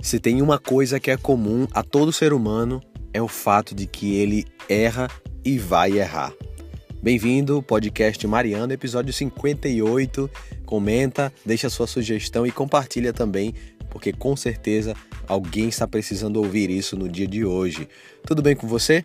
Se tem uma coisa que é comum a todo ser humano, é o fato de que ele erra e vai errar. Bem-vindo, podcast Mariana, episódio 58. Comenta, deixa sua sugestão e compartilha também, porque com certeza alguém está precisando ouvir isso no dia de hoje. Tudo bem com você?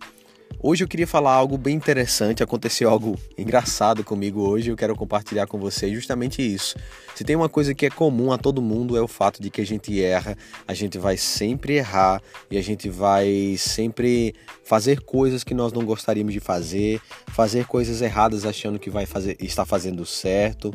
Hoje eu queria falar algo bem interessante, aconteceu algo engraçado comigo hoje, eu quero compartilhar com você justamente isso. Se tem uma coisa que é comum a todo mundo é o fato de que a gente erra, a gente vai sempre errar e a gente vai sempre fazer coisas que nós não gostaríamos de fazer, fazer coisas erradas achando que vai fazer está fazendo certo.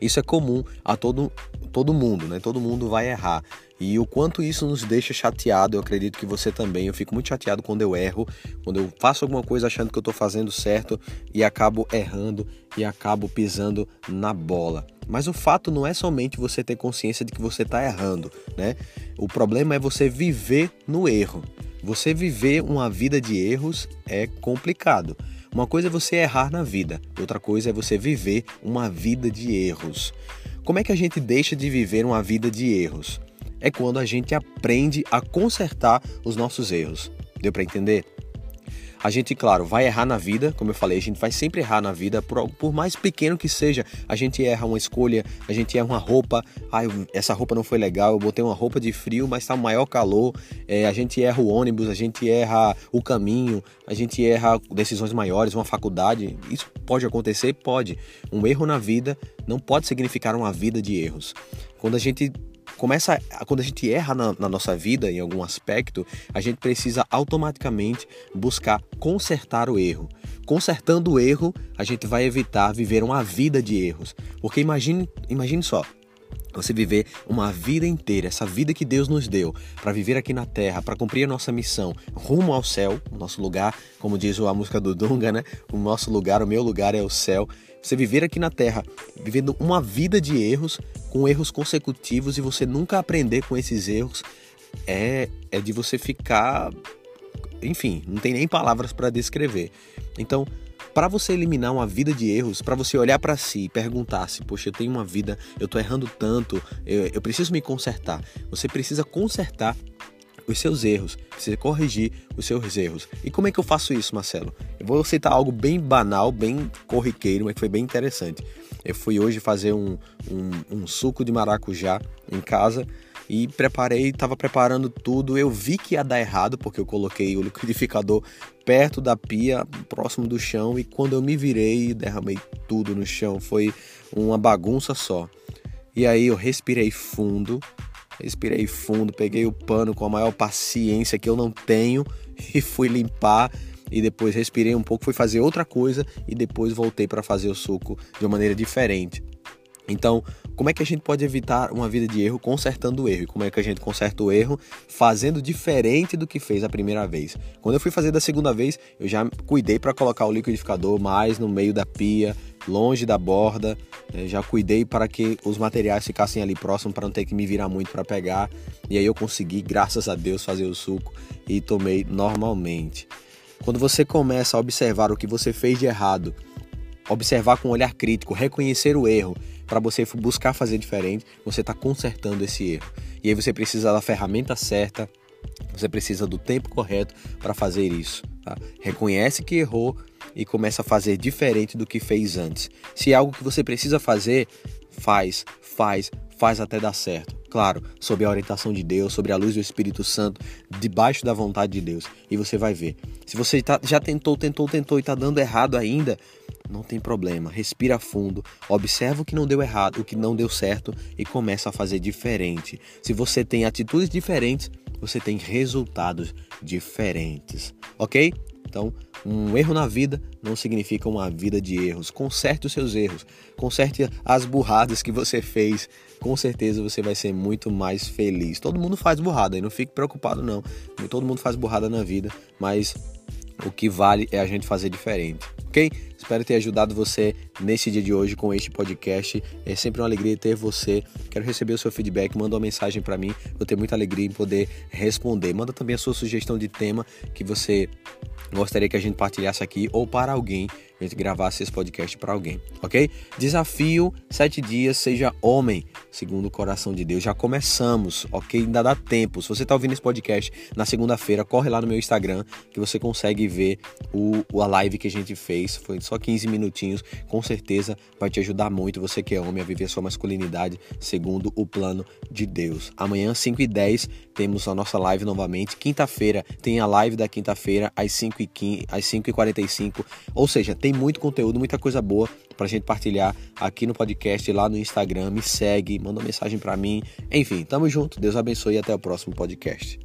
Isso é comum a todo, todo mundo, né? Todo mundo vai errar. E o quanto isso nos deixa chateado, eu acredito que você também. Eu fico muito chateado quando eu erro, quando eu faço alguma coisa achando que eu estou fazendo certo e acabo errando e acabo pisando na bola. Mas o fato não é somente você ter consciência de que você está errando, né? O problema é você viver no erro. Você viver uma vida de erros é complicado. Uma coisa é você errar na vida, outra coisa é você viver uma vida de erros. Como é que a gente deixa de viver uma vida de erros? é quando a gente aprende a consertar os nossos erros. Deu para entender? A gente, claro, vai errar na vida, como eu falei, a gente vai sempre errar na vida, por, por mais pequeno que seja. A gente erra uma escolha, a gente erra uma roupa, ah, essa roupa não foi legal, eu botei uma roupa de frio, mas tá maior calor. É, a gente erra o ônibus, a gente erra o caminho, a gente erra decisões maiores, uma faculdade. Isso pode acontecer? Pode. Um erro na vida não pode significar uma vida de erros. Quando a gente começa quando a gente erra na, na, nossa vida em algum aspecto, a gente precisa automaticamente buscar consertar o erro. Consertando o erro, a gente vai evitar viver uma vida de erros. Porque imagine, imagine só, você viver uma vida inteira, essa vida que Deus nos deu, para viver aqui na terra, para cumprir a nossa missão, rumo ao céu, o nosso lugar, como diz a música do Dunga, né? O nosso lugar, o meu lugar é o céu. Você viver aqui na terra, vivendo uma vida de erros, com erros consecutivos e você nunca aprender com esses erros, é, é de você ficar. Enfim, não tem nem palavras para descrever. Então, para você eliminar uma vida de erros, para você olhar para si e perguntar se, poxa, eu tenho uma vida, eu tô errando tanto, eu, eu preciso me consertar. Você precisa consertar os seus erros, precisa corrigir os seus erros. E como é que eu faço isso, Marcelo? Eu vou citar algo bem banal, bem corriqueiro, mas que foi bem interessante. Eu fui hoje fazer um, um, um suco de maracujá em casa e preparei, estava preparando tudo. Eu vi que ia dar errado porque eu coloquei o liquidificador perto da pia, próximo do chão, e quando eu me virei, derramei tudo no chão. Foi uma bagunça só. E aí eu respirei fundo, respirei fundo, peguei o pano com a maior paciência que eu não tenho e fui limpar e depois respirei um pouco, fui fazer outra coisa e depois voltei para fazer o suco de uma maneira diferente. Então, como é que a gente pode evitar uma vida de erro consertando o erro? E como é que a gente conserta o erro fazendo diferente do que fez a primeira vez? Quando eu fui fazer da segunda vez, eu já cuidei para colocar o liquidificador mais no meio da pia, longe da borda. Né? Já cuidei para que os materiais ficassem ali próximo para não ter que me virar muito para pegar. E aí eu consegui, graças a Deus, fazer o suco e tomei normalmente. Quando você começa a observar o que você fez de errado, observar com um olhar crítico, reconhecer o erro para você buscar fazer diferente, você está consertando esse erro. E aí você precisa da ferramenta certa, você precisa do tempo correto para fazer isso. Tá? Reconhece que errou e começa a fazer diferente do que fez antes. Se é algo que você precisa fazer, faz, faz, faz até dar certo. Claro, sob a orientação de Deus, sobre a luz do Espírito Santo, debaixo da vontade de Deus. E você vai ver. Se você tá, já tentou, tentou, tentou e está dando errado ainda, não tem problema. Respira fundo, observa o que não deu errado, o que não deu certo e começa a fazer diferente. Se você tem atitudes diferentes, você tem resultados diferentes, ok? Então, um erro na vida não significa uma vida de erros. Conserte os seus erros, conserte as burradas que você fez. Com certeza você vai ser muito mais feliz. Todo mundo faz burrada e não fique preocupado não. Todo mundo faz burrada na vida, mas o que vale é a gente fazer diferente, ok? Espero ter ajudado você nesse dia de hoje com este podcast. É sempre uma alegria ter você. Quero receber o seu feedback. Manda uma mensagem para mim. Vou ter muita alegria em poder responder. Manda também a sua sugestão de tema que você gostaria que a gente partilhasse aqui ou para alguém, a gente gravasse esse podcast para alguém, ok? Desafio: sete dias, seja homem. segundo o coração de Deus. Já começamos, ok? Ainda dá tempo. Se você está ouvindo esse podcast na segunda-feira, corre lá no meu Instagram que você consegue ver o, a live que a gente fez. Foi só 15 minutinhos. Com certeza vai te ajudar muito, você que é homem, a viver a sua masculinidade segundo o plano de Deus. Amanhã, 5 e 10 temos a nossa live novamente. Quinta-feira tem a live da quinta-feira às 5 e 15, às 5 e 45 Ou seja, tem muito conteúdo, muita coisa boa pra gente partilhar aqui no podcast, lá no Instagram. Me segue, manda mensagem para mim. Enfim, tamo junto. Deus abençoe e até o próximo podcast.